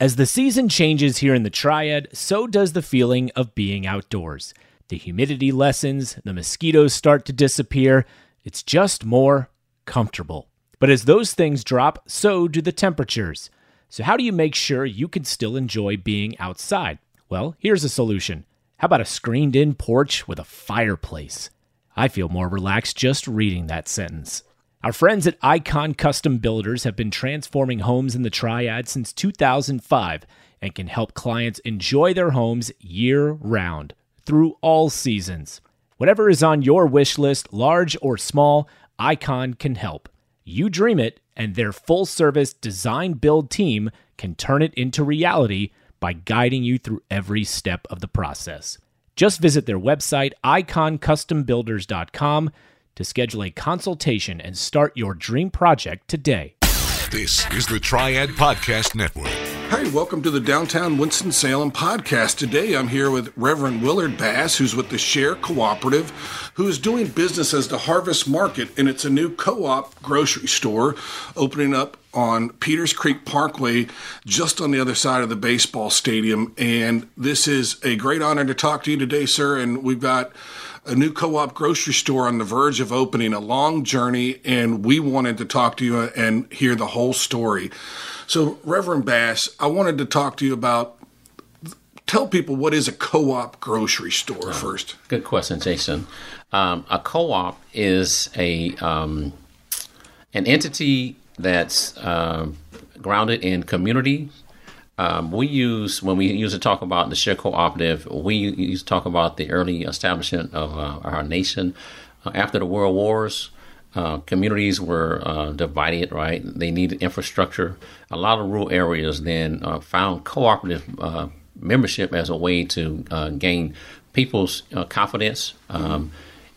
As the season changes here in the Triad, so does the feeling of being outdoors. The humidity lessens, the mosquitoes start to disappear. It's just more comfortable. But as those things drop, so do the temperatures. So, how do you make sure you can still enjoy being outside? Well, here's a solution. How about a screened in porch with a fireplace? I feel more relaxed just reading that sentence. Our friends at Icon Custom Builders have been transforming homes in the Triad since 2005 and can help clients enjoy their homes year round through all seasons. Whatever is on your wish list, large or small, Icon can help. You dream it, and their full service design build team can turn it into reality by guiding you through every step of the process. Just visit their website, iconcustombuilders.com, to schedule a consultation and start your dream project today. This is the Triad Podcast Network. Hi, welcome to the Downtown Winston-Salem podcast. Today I'm here with Reverend Willard Bass, who's with the Share Cooperative, who is doing business as the Harvest Market, and it's a new co-op grocery store opening up on Peters Creek Parkway, just on the other side of the baseball stadium. And this is a great honor to talk to you today, sir. And we've got a new co-op grocery store on the verge of opening, a long journey, and we wanted to talk to you and hear the whole story. So, Reverend Bass, I wanted to talk to you about tell people what is a co-op grocery store first. Good question, Jason. Um, a co-op is a um, an entity that's uh, grounded in community um, we use when we use to talk about the share cooperative, we use to talk about the early establishment of uh, our nation uh, after the world wars. Uh, communities were uh, divided, right? They needed infrastructure. A lot of rural areas then uh, found cooperative uh, membership as a way to gain people's confidence. Um,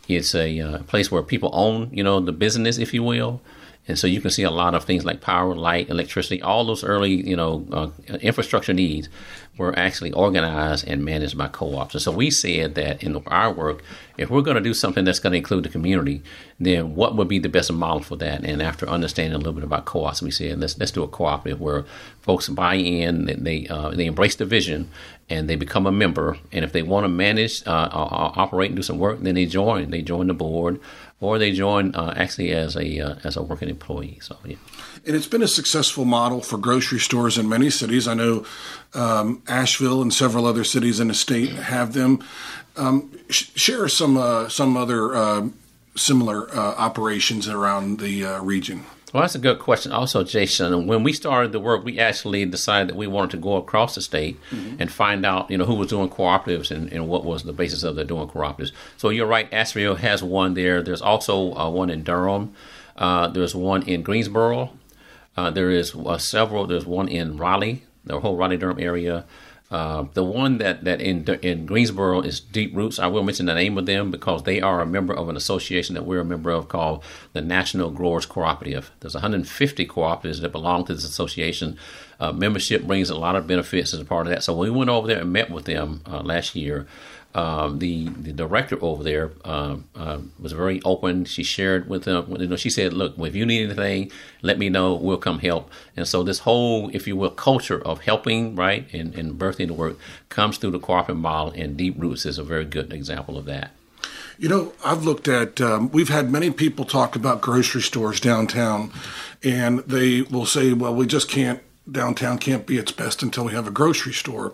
it's a place where people own, you know, the business, if you will. And so you can see a lot of things like power, light, electricity, all those early, you know, uh, infrastructure needs were actually organized and managed by co-ops. And so we said that in our work, if we're going to do something that's going to include the community, then what would be the best model for that? And after understanding a little bit about co-ops, we said let's let's do a cooperative where folks buy in, they uh, they embrace the vision, and they become a member. And if they want to manage, uh, operate, and do some work, then they join. They join the board or they join uh, actually as a uh, as a working employee. So yeah. And it's been a successful model for grocery stores in many cities. I know um, Asheville and several other cities in the state have them. Um, sh- share some uh, some other uh, similar uh, operations around the uh, region. Well, that's a good question. Also, Jason, when we started the work, we actually decided that we wanted to go across the state mm-hmm. and find out, you know, who was doing cooperatives and, and what was the basis of the doing cooperatives. So you're right, Asheville has one there. There's also uh, one in Durham. Uh, there's one in Greensboro. Uh, there is uh, several. There's one in Raleigh, the whole Raleigh Durham area. Uh, the one that, that in in Greensboro is Deep Roots. I will mention the name of them because they are a member of an association that we're a member of called the National Growers Cooperative. There's 150 cooperatives that belong to this association. Uh, membership brings a lot of benefits as a part of that. So we went over there and met with them uh, last year um, the the director over there uh, uh, was very open. She shared with them. You know, she said, "Look, if you need anything, let me know. We'll come help." And so this whole, if you will, culture of helping, right, and, and birthing the work comes through the cooperative model, and Deep Roots is a very good example of that. You know, I've looked at. Um, we've had many people talk about grocery stores downtown, and they will say, "Well, we just can't." Downtown can't be its best until we have a grocery store.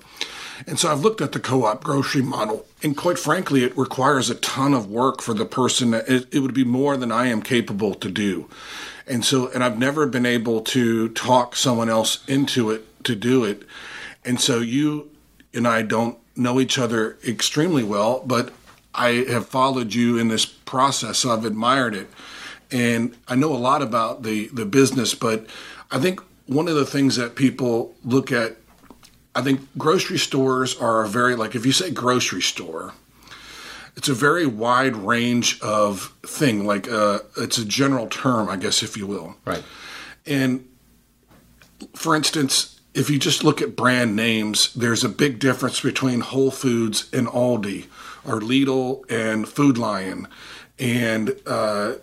And so I've looked at the co op grocery model, and quite frankly, it requires a ton of work for the person. It, it would be more than I am capable to do. And so, and I've never been able to talk someone else into it to do it. And so you and I don't know each other extremely well, but I have followed you in this process, so I've admired it. And I know a lot about the, the business, but I think one of the things that people look at I think grocery stores are a very like if you say grocery store, it's a very wide range of thing. Like uh, it's a general term, I guess, if you will. Right. And for instance, if you just look at brand names, there's a big difference between Whole Foods and Aldi, or Lidl and Food Lion, and uh,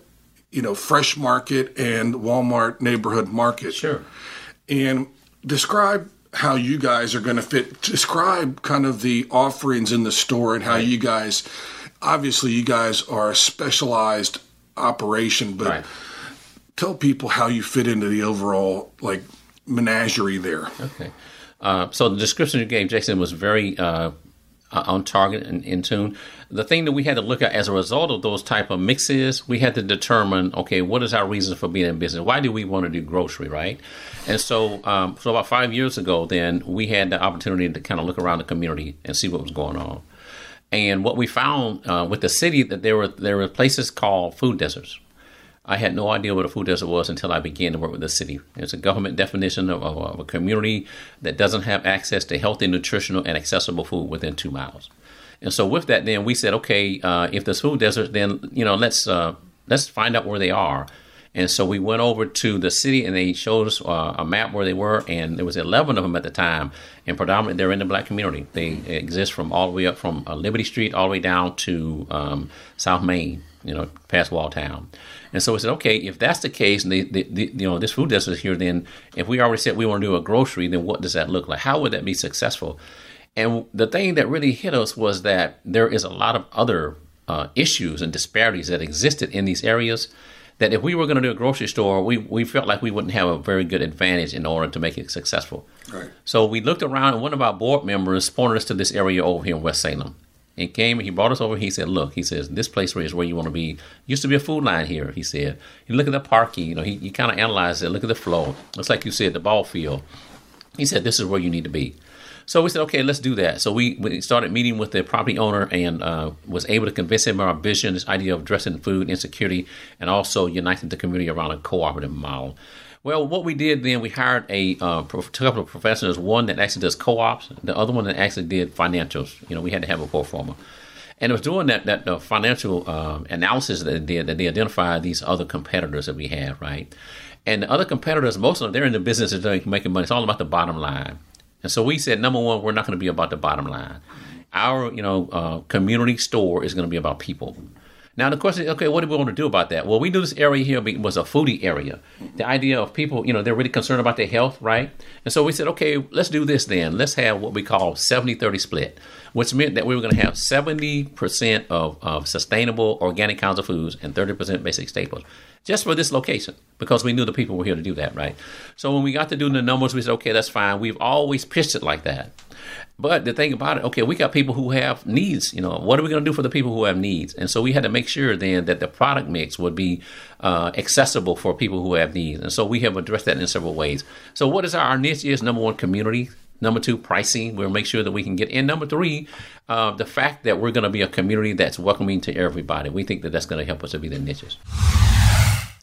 you know Fresh Market and Walmart Neighborhood Market. Sure. And describe how you guys are going to fit. Describe kind of the offerings in the store and how you guys. Obviously, you guys are a specialized operation, but right. tell people how you fit into the overall like menagerie there. Okay. Uh, so the description you gave, Jason, was very uh, uh, on target and in tune. The thing that we had to look at as a result of those type of mixes, we had to determine, okay, what is our reason for being in business? Why do we want to do grocery, right? And so, um, so about five years ago, then we had the opportunity to kind of look around the community and see what was going on. And what we found uh, with the city that there were there were places called food deserts. I had no idea what a food desert was until I began to work with the city. It's a government definition of, of, of, a community that doesn't have access to healthy, nutritional, and accessible food within two miles. And so, with that, then we said, okay, uh, if there's food deserts, then you know, let's uh, let's find out where they are. And so we went over to the city, and they showed us uh, a map where they were, and there was 11 of them at the time, and predominantly they're in the black community. They exist from all the way up from uh, Liberty Street all the way down to um, South Main, you know, past Waughtown. And so we said, okay, if that's the case, and the, the, the, you know this food desert is here, then if we already said we want to do a grocery, then what does that look like? How would that be successful? And the thing that really hit us was that there is a lot of other uh, issues and disparities that existed in these areas. That if we were going to do a grocery store, we, we felt like we wouldn't have a very good advantage in order to make it successful. Right. So we looked around, and one of our board members pointed us to this area over here in West Salem and came he brought us over he said look he says this place is where you want to be. Used to be a Food Lion here he said. You look at the parking you know he, he kind of analyzed it look at the flow. It's like you said the ball field. He said this is where you need to be. So we said okay let's do that. So we, we started meeting with the property owner and uh, was able to convince him of our vision this idea of addressing food insecurity and also uniting the community around a cooperative model well, what we did then, we hired a uh, couple of professionals. One that actually does co-ops, the other one that actually did financials. You know, we had to have a pro forma. And it was doing that that financial uh, analysis that they did that they identified these other competitors that we have, right? And the other competitors, most of them, they're in the business of making money. It's all about the bottom line. And so we said, number one, we're not going to be about the bottom line. Our, you know, uh, community store is going to be about people. Now the question is, okay, what do we want to do about that? Well, we knew this area here was a foodie area. The idea of people, you know, they're really concerned about their health, right? And so we said, okay, let's do this then. Let's have what we call 70-30 split, which meant that we were going to have 70% of, of sustainable organic kinds of foods and 30% basic staples just for this location because we knew the people were here to do that, right? So when we got to doing the numbers, we said, okay, that's fine. We've always pitched it like that. But the thing about it, okay, we got people who have needs. You know, what are we going to do for the people who have needs? And so we had to make sure then that the product mix would be uh, accessible for people who have needs. And so we have addressed that in several ways. So what is our, our niche? Is number one, community. Number two, pricing. We'll make sure that we can get. in. number three, uh, the fact that we're going to be a community that's welcoming to everybody. We think that that's going to help us to be the niches.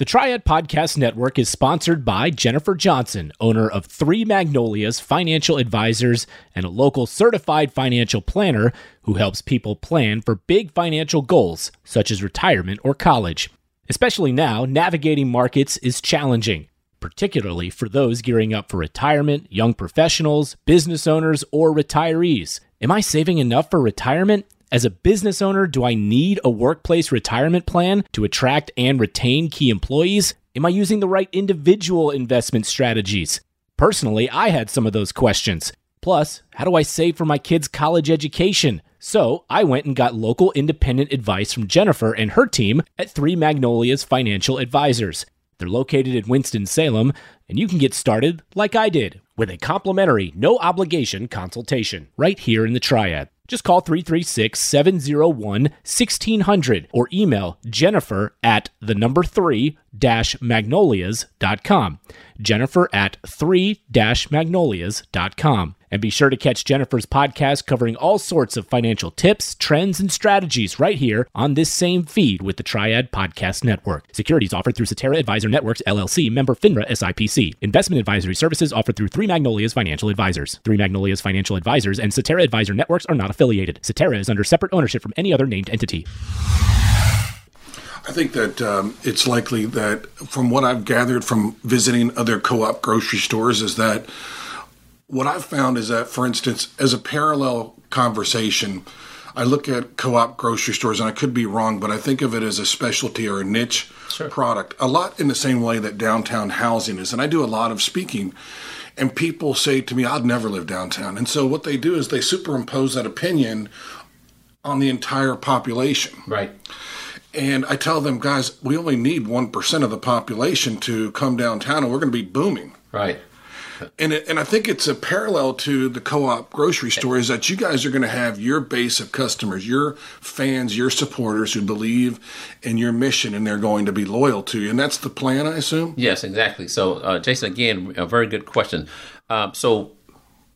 The Triad Podcast Network is sponsored by Jennifer Johnson, owner of Three Magnolias Financial Advisors and a local certified financial planner who helps people plan for big financial goals, such as retirement or college. Especially now, navigating markets is challenging, particularly for those gearing up for retirement, young professionals, business owners, or retirees. Am I saving enough for retirement? As a business owner, do I need a workplace retirement plan to attract and retain key employees? Am I using the right individual investment strategies? Personally, I had some of those questions. Plus, how do I save for my kids' college education? So I went and got local independent advice from Jennifer and her team at Three Magnolias Financial Advisors. They're located in Winston-Salem, and you can get started like I did with a complimentary, no obligation consultation right here in the Triad. Just call 336 701 1600 or email Jennifer at the number three dash magnolias.com. Jennifer at three dash magnolias.com. And be sure to catch Jennifer's podcast covering all sorts of financial tips, trends, and strategies right here on this same feed with the Triad Podcast Network. Securities offered through Cetera Advisor Networks, LLC, member FINRA SIPC. Investment advisory services offered through Three Magnolias Financial Advisors. Three Magnolias Financial Advisors and Cetera Advisor Networks are not affiliated. Cetera is under separate ownership from any other named entity. I think that um, it's likely that, from what I've gathered from visiting other co op grocery stores, is that what I've found is that, for instance, as a parallel conversation, I look at co op grocery stores, and I could be wrong, but I think of it as a specialty or a niche sure. product, a lot in the same way that downtown housing is. And I do a lot of speaking. And people say to me, I'd never live downtown. And so what they do is they superimpose that opinion on the entire population. Right. And I tell them, guys, we only need 1% of the population to come downtown and we're going to be booming. Right. And it, and I think it's a parallel to the co-op grocery store is that you guys are going to have your base of customers, your fans, your supporters who believe in your mission and they're going to be loyal to you. And that's the plan, I assume. Yes, exactly. So, uh, Jason, again, a very good question. Uh, so,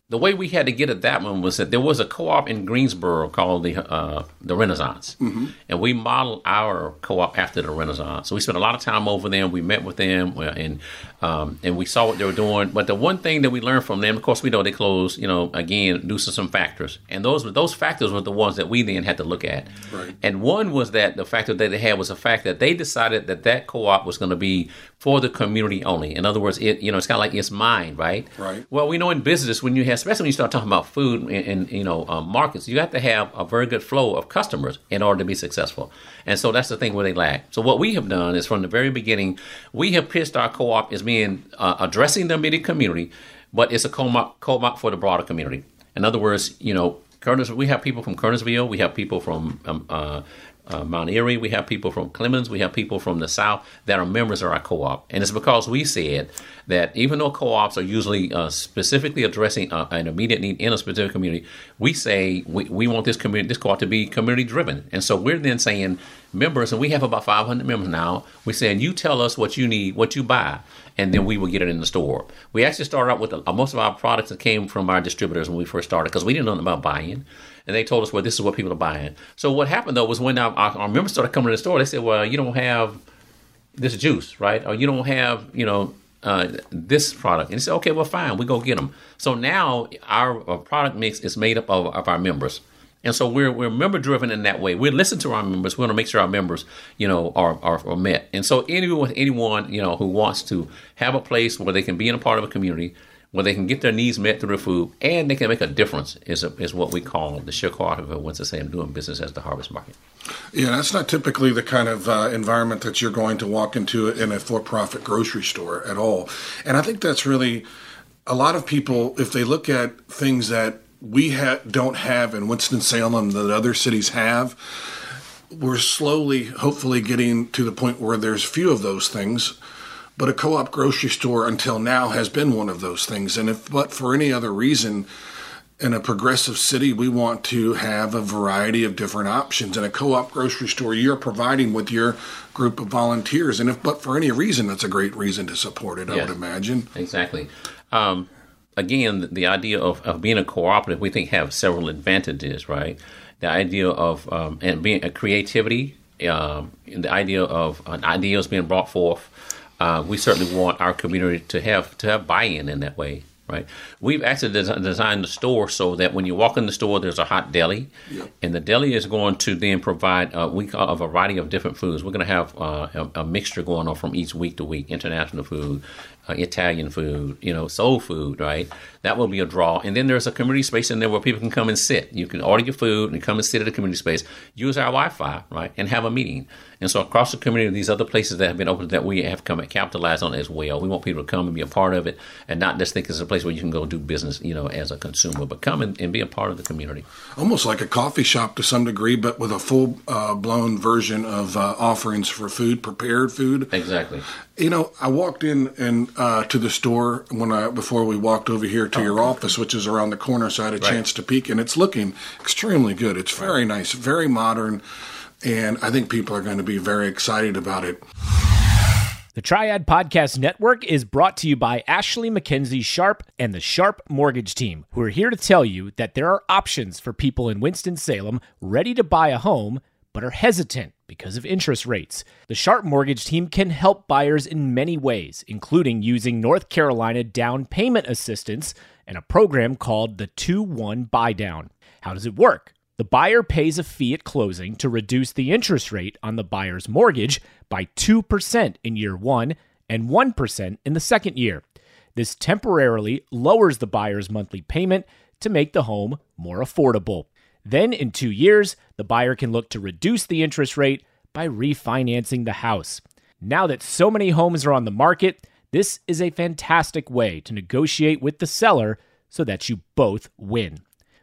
the way we had to get at that one was that there was a co-op in Greensboro called the uh, the Renaissance, mm-hmm. and we modeled our co-op after the Renaissance. So we spent a lot of time over them. We met with them, and um, and we saw what they were doing. But the one thing that we learned from them, of course, we know they closed, you know, again due to some factors, and those those factors were the ones that we then had to look at. Right. And one was that the factor that they had was the fact that they decided that that co-op was going to be for the community only. In other words, it you know it's kind of like it's mine, right? Right. Well, we know in business when you have, especially when you start talking about food and, and you know um, markets, you have to have a very good flow of customers in order to be successful. And so that's the thing where they lack. So what we have done is from the very beginning, we have pitched our co-op as being uh, addressing the immediate community, but it's a co-op, co-op for the broader community. In other words, you know, Curtis, we have people from Kernersville, we have people from um, uh, uh, Mount Airy. We have people from Clemmons, We have people from the South that are members of our co-op, and it's because we said that even though co-ops are usually uh, specifically addressing uh, an immediate need in a specific community, we say we, we want this community, this co-op to be community driven, and so we're then saying members, and we have about 500 members now. We're saying you tell us what you need, what you buy, and then we will get it in the store. We actually started out with uh, most of our products that came from our distributors when we first started because we didn't know about buying and they told us, well, this is what people are buying. So what happened though was when our, our, members started coming to the store, they said, well, you don't have this juice, right? Or you don't have, you know, uh, this product. And they said, okay, well, fine, we go get them. So now our, our product mix is made up of, of our members. And so we're we're member driven in that way. We listen to our members. We want to make sure our members, you know, are, are, are met. And so anyone anyone you know who wants to have a place where they can be in a part of a community, where they can get their needs met through food and they can make a difference is, a, is what we call the Chicago of wants to say I'm doing business as the harvest market. Yeah, that's not typically the kind of uh, environment that you're going to walk into in a for-profit grocery store at all. And I think that's really a lot of people, if they look at things that we ha- don't have in Winston-Salem that other cities have, we're slowly, hopefully getting to the point where there's few of those things but a co op grocery store until now has been one of those things. And if but for any other reason, in a progressive city, we want to have a variety of different options. In a co op grocery store, you're providing with your group of volunteers. And if but for any reason, that's a great reason to support it, I would imagine. Exactly. Um, again, the idea of, of being a cooperative, we think have several advantages, right? The idea of um, and being a creativity, um, the idea of uh, ideas being brought forth, uh, we certainly want our community to have to have buy-in in that way right? We've actually des- designed the store so that when you walk in the store, there's a hot deli, yep. and the deli is going to then provide uh, we call a variety of different foods. We're going to have uh, a, a, mixture going on from each week to week: international food, uh, Italian food, you know, soul food, right? That will be a draw. And then there's a community space in there where people can come and sit. You can order your food and come and sit at a community space, use our Wi-Fi, right, and have a meeting. And so across the community, these other places that have been opened that we have come and capitalized on as well. We want people to come and be a part of it, and not just think it's a place where you can go do business, you know, as a consumer, but come and, and be a part of the community. Almost like a coffee shop to some degree, but with a full uh, blown version of uh, offerings for food, prepared food. Exactly. You know, I walked in and uh, to the store when I before we walked over here to oh, your okay. office, which is around the corner, so I had a right. chance to peek, and it's looking extremely good. It's very right. nice, very modern, and I think people are going to be very excited about it. The Triad Podcast Network is brought to you by Ashley McKenzie Sharpe and the Sharpe Mortgage Team, who are here to tell you that there are options for people in Winston-Salem ready to buy a home but are hesitant because of interest rates. The Sharpe Mortgage Team can help buyers in many ways, including using North Carolina down payment assistance and a program called the 2 1 Buy Down. How does it work? The buyer pays a fee at closing to reduce the interest rate on the buyer's mortgage by 2% in year one and 1% in the second year. This temporarily lowers the buyer's monthly payment to make the home more affordable. Then, in two years, the buyer can look to reduce the interest rate by refinancing the house. Now that so many homes are on the market, This is a fantastic way to negotiate with the seller so that you both win.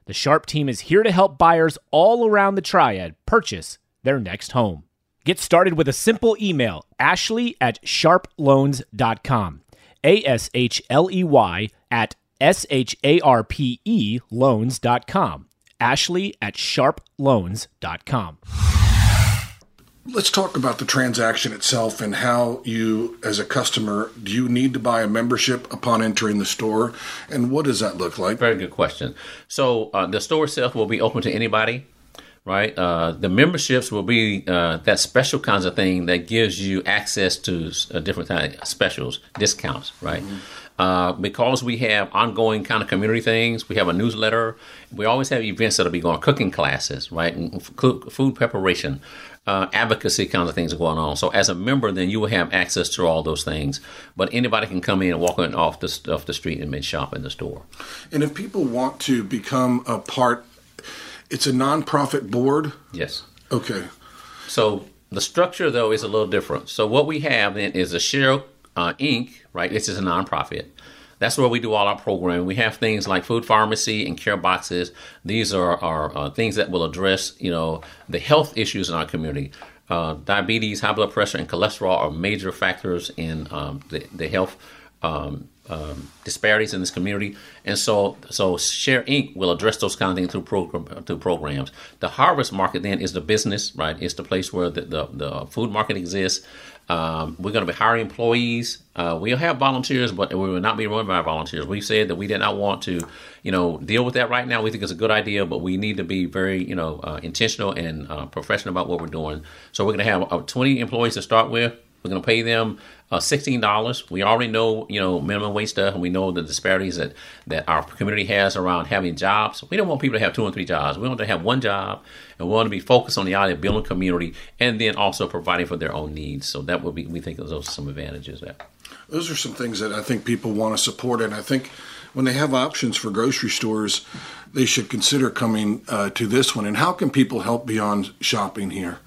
The Sharpe team is here to help buyers all around the triad purchase their next home. Get started with a simple email ashley at sharpeloans.com. A S H L E Y at S H A R P E loans.com. Ashley at sharpeloans.com. Let's talk about the transaction itself and how you, as a customer, do you need to buy a membership upon entering the store? And what does that look like? Very good question. So uh, the store itself will be open to anybody, right? Uh, the memberships will be uh, that special kinds of thing that gives you access to uh, different kind of specials, discounts, right? Mm-hmm. Uh, because we have ongoing kind of community things, we have a newsletter. We always have events that'll be going, cooking classes, right, and food preparation, uh, advocacy kinds of things are going on. So as a member, then you will have access to all those things. But anybody can come in and walk in off the off the street and shop in the store. And if people want to become a part, it's a nonprofit board. Yes. Okay. So the structure though is a little different. So what we have then is a share uh, Inc. Right. This is a nonprofit. That's where we do all our programming. We have things like food pharmacy and care boxes. These are, are uh, things that will address, you know, the health issues in our community. Uh, diabetes, high blood pressure, and cholesterol are major factors in um, the, the health um, um, disparities in this community, and so so Share Inc. will address those kind of things through program through programs. The harvest market then is the business, right? It's the place where the the, the food market exists. Um, we're going to be hiring employees. Uh, we'll have volunteers, but we will not be run by volunteers. We said that we did not want to, you know, deal with that right now. We think it's a good idea, but we need to be very, you know, uh, intentional and uh, professional about what we're doing. So we're going to have uh, 20 employees to start with. We're going to pay them uh, $16. We already know, you know, minimum wage stuff, and we know the disparities that, that our community has around having jobs. We don't want people to have two and three jobs. We want to have one job, and we want to be focused on the idea of building community and then also providing for their own needs. So that would be, we think those are some advantages there. Those are some things that I think people want to support, and I think when they have options for grocery stores, they should consider coming uh, to this one. And how can people help beyond shopping here?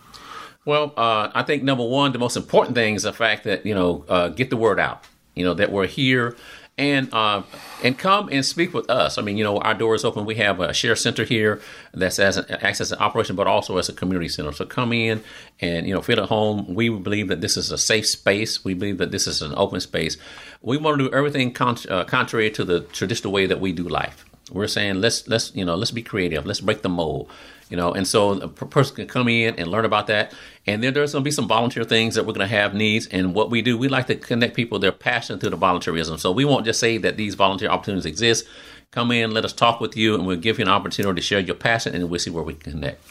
Well, uh, I think number one, the most important thing is the fact that you know uh, get the word out. You know that we're here, and uh, and come and speak with us. I mean, you know, our door is open. We have a share center here that's as an, acts as an operation, but also as a community center. So come in and you know feel at home. We believe that this is a safe space. We believe that this is an open space. We want to do everything con- uh, contrary to the traditional way that we do life. We're saying let's let's you know let's be creative. Let's break the mold you know? And so a person can come in and learn about that. And then there's going to be some volunteer things that we're going to have needs. And what we do we like to connect people their passion through the volunteerism. So we won't just say that these volunteer opportunities exist. Come in let us talk with you and we'll give you an opportunity to share your passion and we'll see where we can connect.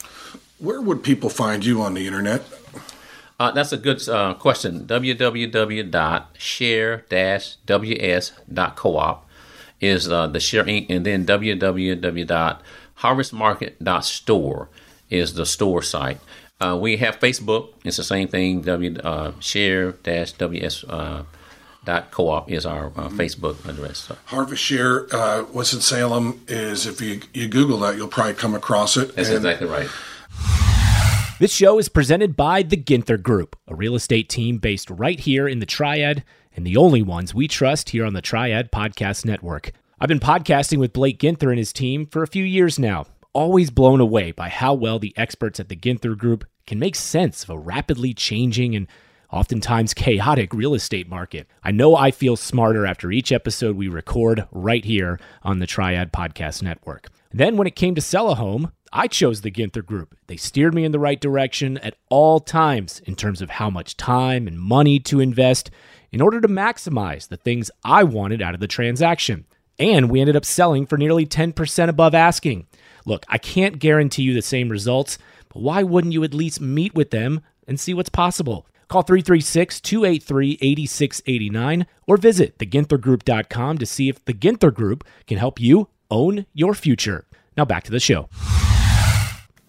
Where would people find you on the internet? Uh, that's a good uh, question. Www.share-ws.coop is uh, the share inc and then www harvestmarket.store is the store site. Uh, we have Facebook. It's the same thing. W uh, share dash ws uh, dot co-op is our uh, Facebook address. So. Harvest Share uh, Winston Salem is if you you Google that you'll probably come across it. That's and exactly right. This show is presented by the Ginther Group, a real estate team based right here in the Triad, and the only ones we trust here on the Triad Podcast Network. I've been podcasting with Blake Ginther and his team for a few years now, always blown away by how well the experts at the Ginther Group can make sense of a rapidly changing and oftentimes chaotic real estate market. I know I feel smarter after each episode we record right here on the Triad Podcast Network. Then, when it came to sell a home, I chose the Ginther Group. They steered me in the right direction at all times in terms of how much time and money to invest in order to maximize the things I wanted out of the transaction. And we ended up selling for nearly 10% above asking. Look, I can't guarantee you the same results, but why wouldn't you at least meet with them and see what's possible? Call 336 283 8689 or visit theginthergroup.com to see if the Ginther Group can help you own your future. Now back to the show.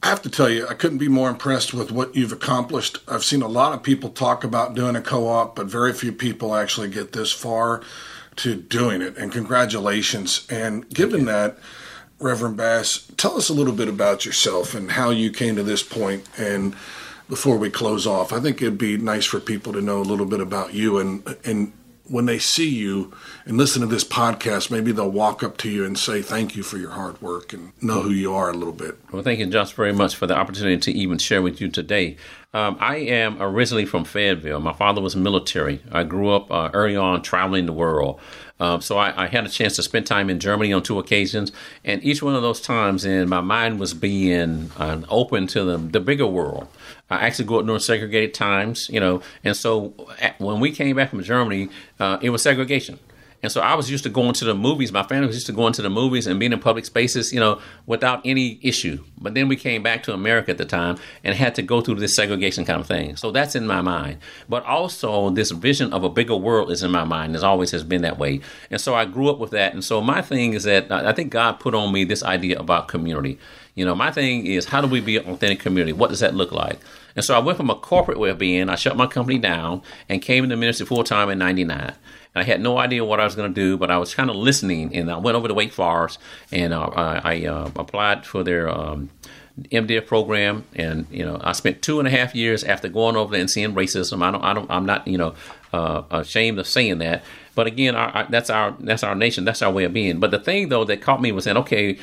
I have to tell you, I couldn't be more impressed with what you've accomplished. I've seen a lot of people talk about doing a co op, but very few people actually get this far to doing it. And congratulations. And given that, Reverend Bass, tell us a little bit about yourself and how you came to this point. and before we close off. I think it'd be nice for people to know a little bit about you and and when they see you and listen to this podcast, maybe they'll walk up to you and say thank you for your hard work and know who you are a little bit. Well, thank you, Josh, very much for the opportunity to even share with you today. Um, I am originally from Fayetteville. My father was military. I grew up uh, early on traveling the world. Um, so I, I, had a chance to spend time in Germany on two occasions, and each one of those times, and my mind was being uh, open to the, the bigger world. I actually grew up during segregated times, you know, and so when we came back from Germany, uh, it was segregation. And so I was used to going to the movies. My family was used to going to the movies and being in public spaces, you know, without any issue. But then we came back to America at the time and had to go through this segregation kind of thing. So that's in my mind. But also this vision of a bigger world is in my mind. It always has been that way. And so I grew up with that. And so my thing is that I think God put on me this idea about community. You know, my thing is how do we be an authentic community? What does that look like? And so I went from a corporate way of being, I shut my company down and came into ministry full time in 99. I had no idea what I was going to do, but I was kind of listening, and I went over to Wake Forest and uh, I, I uh, applied for their um, program, and you know I spent two and a half years after going over there and seeing racism. I don't, I don't, I'm not, you know, uh, ashamed of saying that. But again, our, our, that's our that's our nation, that's our way of being. But the thing though that caught me was saying, okay,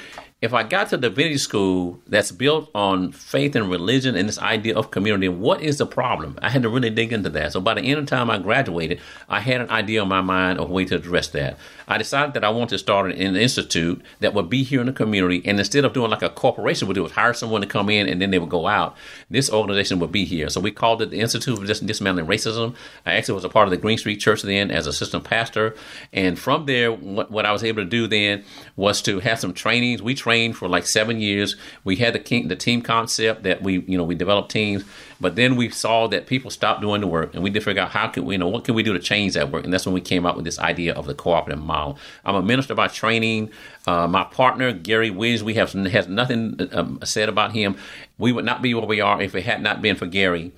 if I got to divinity school that's built on faith and religion and this idea of community, what is the problem? I had to really dig into that. So by the end of time I graduated, I had an idea in my mind of a way to address that. I decided that I wanted to start an institute that would be here in the community, and instead of doing like a corporation would do, was hire someone to come in and then they would go out. This organization would be here. So we called it the Institute for Dismantling Racism. I actually was a part of the Green Street Church then as assistant pastor, and from there, what, what I was able to do then was to have some trainings. We trained for like seven years. We had the the team concept that we you know we developed teams. But then we saw that people stopped doing the work, and we did figure out how could we, you know, what can we do to change that work? And that's when we came up with this idea of the cooperative model. I'm a minister by training. Uh, my partner Gary Wiz, we have has nothing um, said about him. We would not be where we are if it had not been for Gary.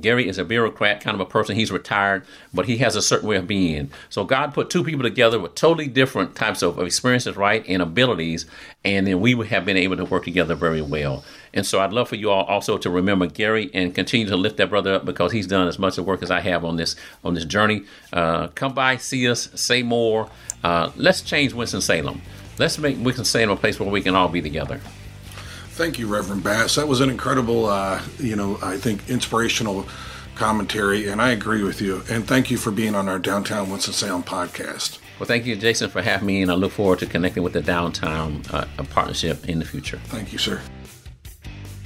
Gary is a bureaucrat, kind of a person. He's retired, but he has a certain way of being. So God put two people together with totally different types of experiences, right, and abilities, and then we would have been able to work together very well. And so I'd love for you all also to remember Gary and continue to lift that brother up because he's done as much of work as I have on this on this journey. Uh, come by, see us, say more. Uh, let's change Winston Salem. Let's make Winston Salem a place where we can all be together. Thank you, Reverend Bass. That was an incredible, uh, you know, I think inspirational commentary, and I agree with you. And thank you for being on our Downtown Winston-Salem podcast. Well, thank you, Jason, for having me, and I look forward to connecting with the Downtown uh, partnership in the future. Thank you, sir.